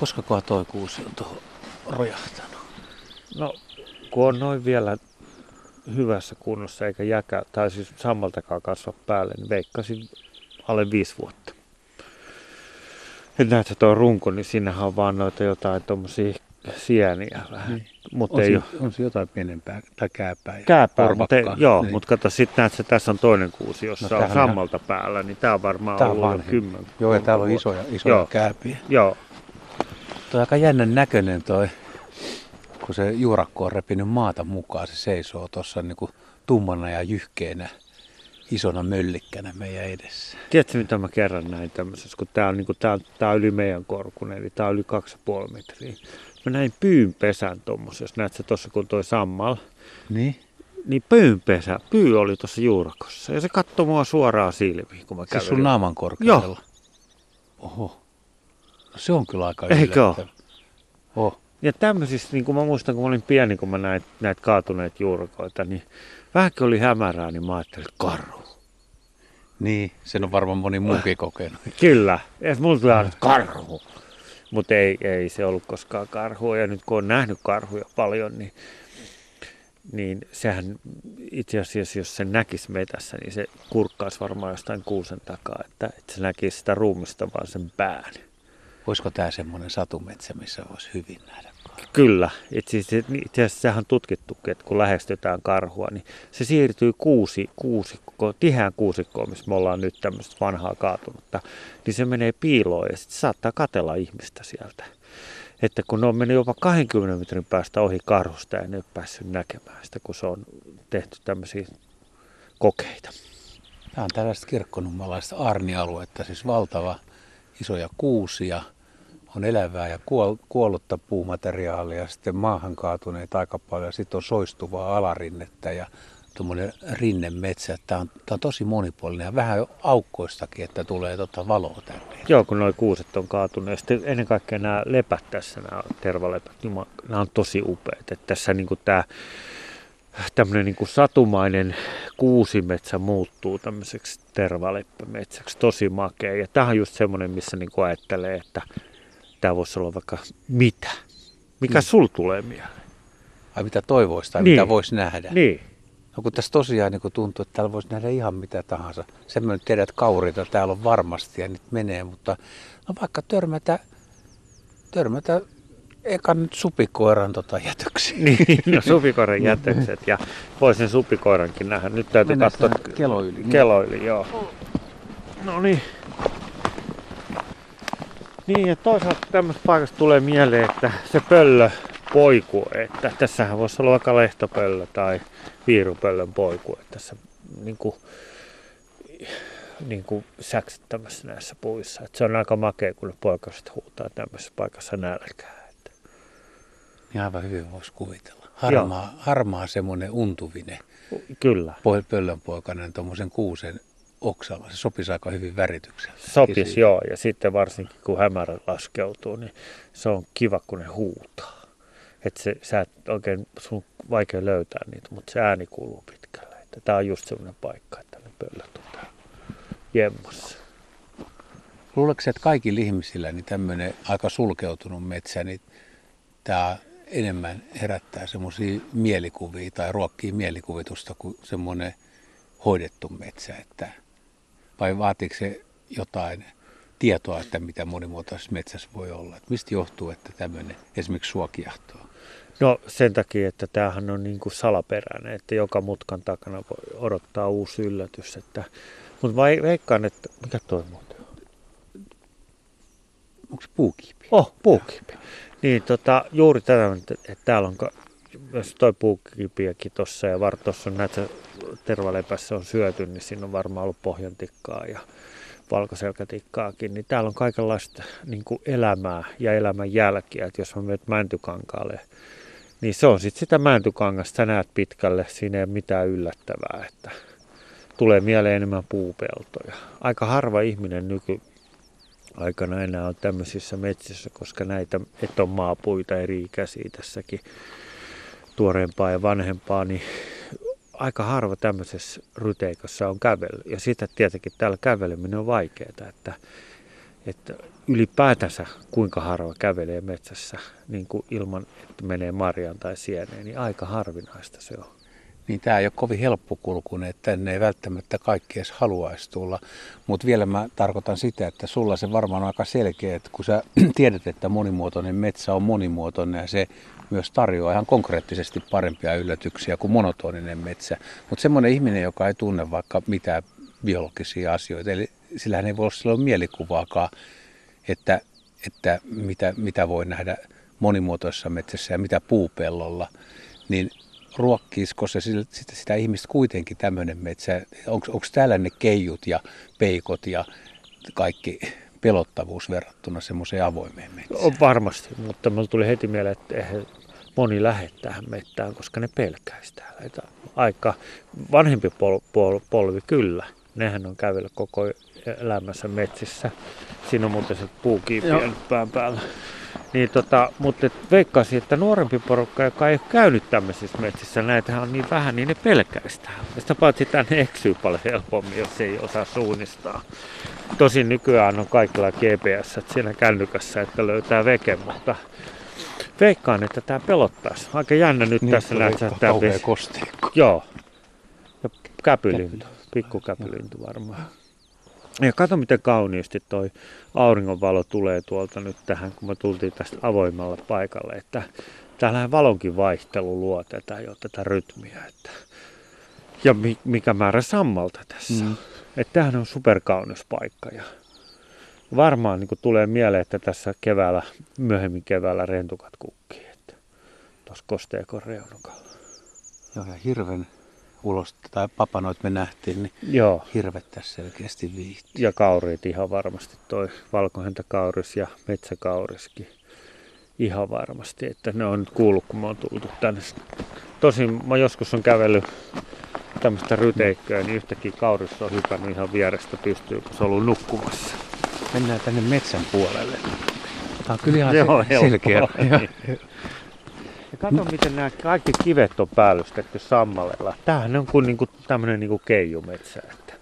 Koska toi kuusi on tuohon rojahtanut? No, kun on noin vielä hyvässä kunnossa eikä jäkä, tai siis sammaltakaan kasva päälle, niin veikkasin alle viisi vuotta. Et näet, tuo runko, niin siinähän on vaan noita jotain tuommoisia sieniä vähän. Niin. Mut on, ei si- on se jotain pienempää tai kääpää. Ja kääpää, mutta ei, joo, niin. mutta kato sitten näet, että tässä on toinen kuusi, jossa no, on sammalta ihan... päällä, niin tämä on varmaan tää on ollut vanhin. jo kymmen. Joo, ja täällä on isoja, isoja joo. kääpiä. Joo. Tuo on aika jännän näköinen toi, kun se juurakko on repinyt maata mukaan, se seisoo tuossa niin tummana ja jyhkeenä isona möllikkänä meidän edessä. Tiedätkö mitä mä kerran näin tämmöisessä, kun tää on, niin kuin, tää, tää on yli meidän korkunen, eli tää on yli 2,5 metriä. Mä näin pyynpesän tuommoisen, jos näet se tuossa kun toi sammal. Niin? Niin pyynpesä, pyy oli tuossa juurakossa ja se katsoi mua suoraan silmiin, kun mä kävelin. Siis sun naaman korkeudella? Joo. Oho. Se on kyllä aika Eikö ole? Oh. Ja tämmöisissä, niin kuin mä muistan, kun mä olin pieni, kun mä näin näitä kaatuneet juurakoita, niin vähänkin oli hämärää, niin mä ajattelin, että karhu. Niin, sen on varmaan moni muukin kokenut. Kyllä, ja mulla tuli aina karhu. Mutta ei, ei se ollut koskaan karhua. Ja nyt kun on nähnyt karhuja paljon, niin, niin sehän itse asiassa, jos se näkisi metässä, niin se kurkkaisi varmaan jostain kuusen takaa, että, että se näkisi sitä ruumista vaan sen pään. Olisiko tämä semmoinen satumetsä, missä voisi hyvin nähdä Kyllä. Itse asiassa sehän on tutkittu, että kun lähestytään karhua, niin se siirtyy kuusi, kuusikko, tiheään kuusikkoon, missä me ollaan nyt tämmöistä vanhaa kaatunutta, niin se menee piiloon ja sitten saattaa katella ihmistä sieltä. Että kun ne on mennyt jopa 20 metrin päästä ohi karhusta ja ne ei ole päässyt näkemään sitä, kun se on tehty tämmöisiä kokeita. Tämä on tällaista kirkkonummalaista arnialuetta, siis valtava isoja kuusia – on elävää ja kuol, kuollutta puumateriaalia, sitten maahan kaatuneita aika paljon, sitten on soistuvaa alarinnettä ja tuommoinen rinnemetsä. Tämä on, tämä on tosi monipuolinen ja vähän aukkoistakin, että tulee tota valoa tänne. Joo, kun nuo kuuset on kaatuneet. Sitten ennen kaikkea nämä lepät tässä, nämä tervalepät, niin nämä on tosi upeat. Että tässä niin kuin tämä tämmöinen niin kuin satumainen kuusimetsä muuttuu tämmöiseksi tervaleppämetsäksi, tosi makea. Ja tämä on just semmoinen, missä niin kuin ajattelee, että tämä voisi olla vaikka mitä. Mikä niin. sul tulee mieleen? Ai mitä toivoisi tai niin. mitä voisi nähdä? Niin. No kun tässä tosiaan niin kun tuntuu, että täällä voisi nähdä ihan mitä tahansa. Sen mä nyt tiedän, että kaurita täällä on varmasti ja nyt menee, mutta no vaikka törmätä, törmätä eka nyt supikoiran tota jätöksiä. Niin, no supikoiran jätökset ja voisin supikoirankin nähdä. Nyt täytyy Mennään katsoa. Kelo yli. Kelo yli, joo. No niin. Niin, ja toisaalta tämmöistä paikasta tulee mieleen, että se pöllö poiku, että tässähän voisi olla vaikka lehtopöllö tai viirupöllön poiku, että tässä niin kuin, niin kuin säksyttämässä näissä puissa. Että se on aika makea, kun ne poikaset huutaa tämmöisessä paikassa nälkää. Ja aivan hyvin voisi kuvitella. Harmaa, harmaa semmoinen untuvinen. Kyllä. Pöllönpoikainen tuommoisen kuusen oksalla. Se sopisi aika hyvin värityksellä. Sopisi joo, ja sitten varsinkin kun hämärä laskeutuu, niin se on kiva, kun ne huutaa. Että se, sä et oikein, sun on vaikea löytää niitä, mutta se ääni kuuluu pitkälle. Että tää on just semmoinen paikka, että ne pöllöt on täällä jemmassa. Luuletko että kaikilla ihmisillä niin tämmöinen aika sulkeutunut metsä, niin tämä enemmän herättää semmoisia mielikuvia tai ruokkii mielikuvitusta kuin semmoinen hoidettu metsä, että vai vaatiiko se jotain tietoa, että mitä monimuotoisessa metsässä voi olla? Että mistä johtuu, että tämmöinen esimerkiksi kiehtoo? No sen takia, että tämähän on niin kuin salaperäinen, että joka mutkan takana voi odottaa uusi yllätys. Että, mutta vai veikkaan, että mikä toi muuten? Onko se puukiipi? Oh, puukiipi. Niin, tota, juuri tätä, että täällä on myös toi puukiipiäkin tuossa ja vartossa on näitä tervalepässä on syöty, niin siinä on varmaan ollut pohjantikkaa ja valkoselkätikkaakin, niin täällä on kaikenlaista niin kuin elämää ja elämän jälkiä. Että jos mä menet Mäntykankaalle, niin se on sitten sitä Mäntykangasta, sä näet pitkälle, siinä ei ole mitään yllättävää, että tulee mieleen enemmän puupeltoja. Aika harva ihminen nyky aikana enää on tämmöisissä metsissä, koska näitä, et on maapuita eri ikäisiä tässäkin tuoreempaa ja vanhempaa, niin aika harva tämmöisessä ryteikossa on kävely. Ja sitä tietenkin täällä käveleminen on vaikeaa, että että ylipäätänsä kuinka harva kävelee metsässä niin kuin ilman, että menee marjaan tai sieneen, niin aika harvinaista se on. Niin tämä ei ole kovin helppokulkuinen, että tänne ei välttämättä kaikki edes haluaisi tulla. Mutta vielä mä tarkoitan sitä, että sulla se varmaan on aika selkeä, että kun sä tiedät, että monimuotoinen metsä on monimuotoinen ja se myös tarjoaa ihan konkreettisesti parempia yllätyksiä kuin monotoninen metsä. Mutta semmoinen ihminen, joka ei tunne vaikka mitään biologisia asioita, eli sillähän ei voi olla silloin mielikuvaakaan, että, että mitä, mitä voi nähdä monimuotoisessa metsässä ja mitä puupellolla, niin ruokkiisiko se sitä, sitä ihmistä kuitenkin tämmöinen metsä? Onko täällä ne keijut ja peikot ja kaikki pelottavuus verrattuna semmoiseen avoimeen metsään? On varmasti, mutta mulle tuli heti mieleen, että eihän moni lähde tähän mettään, koska ne pelkäisi täällä. Että aika vanhempi pol, pol, polvi kyllä. Nehän on kävellä koko elämässä metsissä. Siinä on muuten se puukiipiä pään päällä. Niin tota, mutta veikkaisin, että nuorempi porukka, joka ei ole käynyt tämmöisissä metsissä, näitähän on niin vähän, niin ne pelkäistää. Ja sitä paitsi tänne eksyy paljon helpommin, jos ei osaa suunnistaa. Tosin nykyään on kaikilla GPS siinä kännykässä, että löytää veke, mutta veikkaan, että tämä pelottaisi. Aika jännä nyt niin, tässä nähdään. Kauhea kosteikko. Joo. Ja käpylintu, pikkukäpylintu varmaan. Ja kato miten kauniisti toi auringonvalo tulee tuolta nyt tähän, kun me tultiin tästä avoimella paikalle. Että täällähän valonkin vaihtelu luo tätä jo tätä rytmiä. Että, ja mikä määrä sammalta tässä. Mm. Että tämähän on superkaunis paikka. Ja varmaan niin tulee mieleen, että tässä keväällä, myöhemmin keväällä rentukat kukkii. Että tuossa kosteekon reunukalla. Joo, ja hirven ulos, tai papanoit me nähtiin, niin Joo. hirvet tässä selkeästi viihtyy. Ja kauriit ihan varmasti, toi valkohäntäkauris ja metsäkauriskin ihan varmasti, että ne on kuullut, kun mä oon tullut tänne. Tosin mä joskus on kävellyt tämmöistä ryteikköä, niin yhtäkkiä kauris on hypännyt ihan vierestä pystyy, kun se on ollut nukkumassa. Mennään tänne metsän puolelle. Tämä on kyllä ihan Joo, selkeä. Ja kato, miten nämä kaikki kivet on päällystetty sammalella. Tämähän on kuin, niin kuin tämmöinen niin kuin keijumetsä, että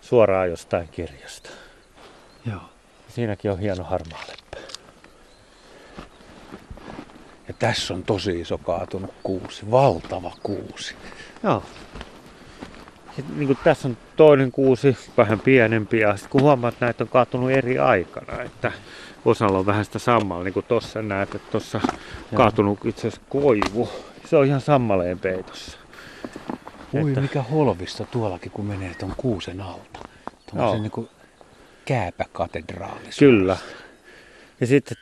suoraan jostain kirjasta. Joo. Siinäkin on hieno harmaa leppä. Ja tässä on tosi iso kaatunut kuusi, valtava kuusi. Joo. Sitten, niin kuin tässä on toinen kuusi, vähän pienempi, ja sitten kun huomaat, että näitä on kaatunut eri aikana, että osalla on vähän sitä sammalla, niin kuin tuossa näet, että tuossa kaatunut itse asiassa koivu. Se on ihan sammaleen peitossa. Ui, että... mikä holvista tuollakin, kun menee tuon kuusen alta. Tuommoisen niin kuin kääpäkatedraali. Kyllä. Ja sitten,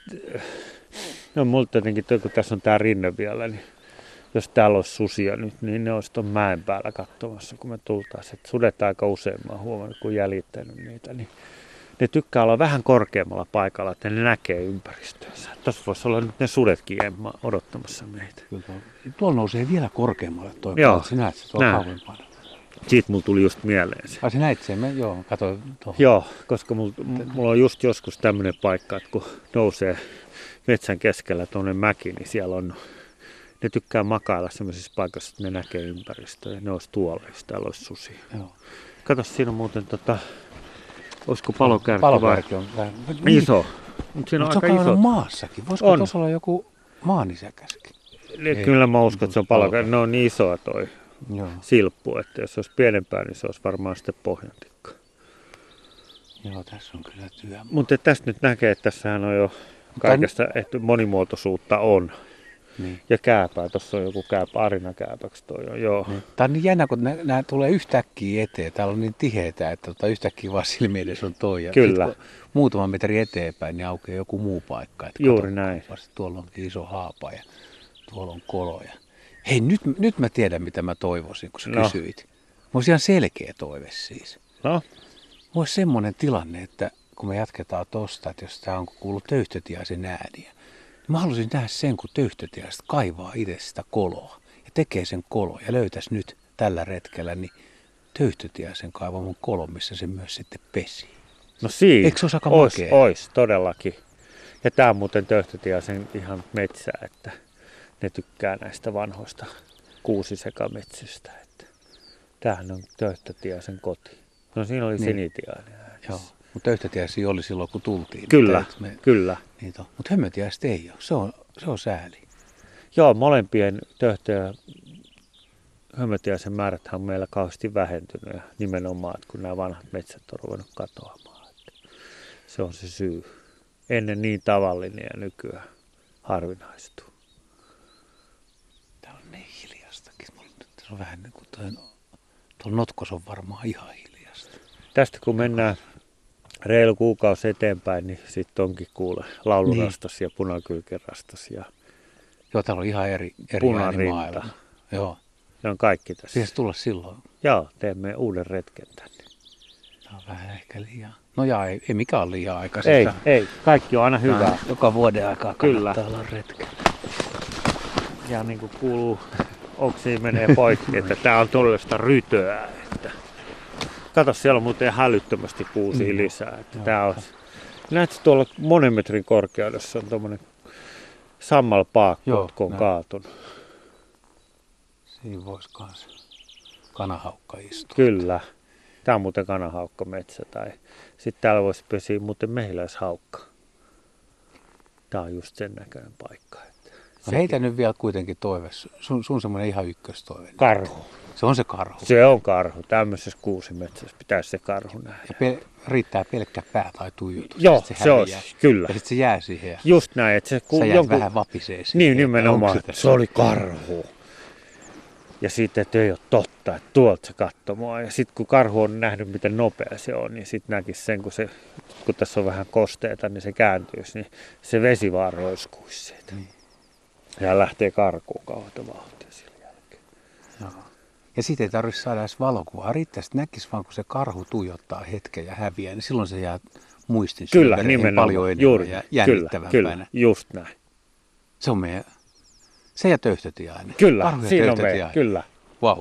no multa jotenkin, kun tässä on tämä rinne vielä, niin jos täällä olisi susia nyt, niin ne olisi tuon mäen päällä katsomassa, kun me tultaisiin. Et sudet aika usein, mä oon huomannut, kun jäljittänyt niitä, niin ne tykkää olla vähän korkeammalla paikalla, että ne näkee ympäristöönsä. Tuossa voisi olla nyt ne sudetkin odottamassa meitä. Kyllä, tuolla nousee vielä korkeammalle toi Joo, Sinä näet se tuolla kauempana. Siitä mulla tuli just mieleen se. Ai näit sen? Joo, kato tuohon. Joo, koska mulla, mulla on just joskus tämmöinen paikka, että kun nousee metsän keskellä tuonne mäki, niin siellä on ne tykkää makailla sellaisissa paikoissa, että ne näkee ympäristöä. Ne olisi tuolla, jos täällä olisi susi. Joo. Kato, siinä on muuten tota, olisiko palokärki, palokärki on vähän iso. Mutta siinä on Mut aika iso. maassakin. Voisiko tuossa olla joku maanisäkäskin? Ei, Kyllä mä uskon, että se on palokärki. Ne on niin isoa toi Joo. silppu, että jos se olisi pienempää, niin se olisi varmaan sitten pohjantikka. Joo, tässä on kyllä työ. Mutta tästä nyt näkee, että tässähän on jo kaikesta, että monimuotoisuutta on. Niin. Ja kääpää, tuossa on joku kääpä, arinakääpäksi toi on, joo. Niin. Tämä on niin jännä, kun nämä tulee yhtäkkiä eteen. Täällä on niin tiheitä, että tota, yhtäkkiä vaan silmi on toi. Ja Kyllä. Sit, muutaman metri eteenpäin, niin aukeaa joku muu paikka. Että Juuri kato, näin. Vasta tuolla on iso haapa ja tuolla on koloja. Hei, nyt, nyt mä tiedän, mitä mä toivoisin, kun sä no. kysyit. Voisi ihan selkeä toive siis. No? Voisi semmoinen tilanne, että kun me jatketaan tosta, että jos tämä on kuullut töyhtötiaisen ääniä, Mä halusin nähdä sen, kun töyhtötiäiset kaivaa itse sitä koloa ja tekee sen kolo ja löytäisi nyt tällä retkellä, niin töyhtötiäisen kaivamun kolo, missä se myös sitten pesi. No siinä. Eikö se olisi aika ois, ois, todellakin. Ja tämä on muuten töyhtötiäisen ihan metsää, että ne tykkää näistä vanhoista kuusisekametsistä. Että tämähän on töyhtötiäisen koti. No siinä oli niin. sinitiainen. Joo. Mutta töyhtötiäisiä oli silloin, kun tultiin. Kyllä, Mutta, me, kyllä. niin on. Mutta hömötiäistä ei ole. Se on, se on sääli. Joo, molempien töhtö- ja hömötiäisen määrät on meillä kauheasti vähentynyt. Nimenomaan, että kun nämä vanhat metsät on ruvennut katoamaan. Että se on se syy. Ennen niin tavallinen ja nykyään harvinaistuu. Tämä on niin hiljastakin. Mulla nyt Se on vähän niin kuin toi, tuolla notkos on varmaan ihan hiljasta. Tästä kun mennään reilu kuukausi eteenpäin, niin sitten onkin kuule laulurastas niin. ja punakylkerastas ja Joo, täällä on ihan eri, eri Punarinta. Joo, ne on kaikki tässä. pitäisi tulla silloin. Joo, teemme uuden retken tänne. Tämä on vähän ehkä liian. No jaa, ei, ei mikään liian aikaista. Ei, ei, kaikki on aina hyvää. Joka vuoden aikaa Kyllä. olla retkä. Ja niin kuin kuuluu, oksiin menee poikki, että tää on todellista rytöä. Kato, siellä on muuten hälyttömästi kuusia Niin. lisää. Että Joo. tää on... Näetkö tuolla monen metrin korkeudessa on tuommoinen sammalpaakko, Joo, kun on näin. kaatunut. Siinä voisi kans kanahaukka istua. Kyllä. Tämä on muuten kanahaukka metsä. Tai sitten täällä voisi pesiä muuten mehiläishaukka. Tämä on just sen näköinen paikka. Että No heitä nyt vielä kuitenkin toive. Sun, sun semmoinen ihan ykköstoive. Karhu. Se on se karhu. Se on karhu. Tämmöisessä kuusimetsässä pitäisi se karhu nähdä. Ja pel, riittää pelkkä pää tai tuijotus. Joo, Sit se on, kyllä. Ja sitten se jää siihen Just näin, että se kun jonkun... vähän vapisee siihen. Niin nimenomaan, että se oli karhu. Ja sitten, että ei ole totta, että tuolta se katsoi mua. Ja sitten kun karhu on nähnyt, miten nopea se on, niin sitten näkisi sen, kun, se, kun tässä on vähän kosteita, niin se kääntyisi, niin se vesi vaan roiskuisi siitä. Niin. Ja lähtee karkuun kauheita vauhtia sillä jälkeen. Joo. Ja sitten ei tarvitse saada edes valokuvaa. Riittäisi, että näkisi vaan, kun se karhu tuijottaa hetken ja häviää, niin silloin se jää muistin Kyllä, syövereihin nimenomaan. paljon enemmän Juuri, ja kyllä, jännittävämpänä. kyllä, just näin. Se on meidän, se ja töyhtötiainen. Kyllä, Karhu ja siinä on meidän, kyllä. Wow.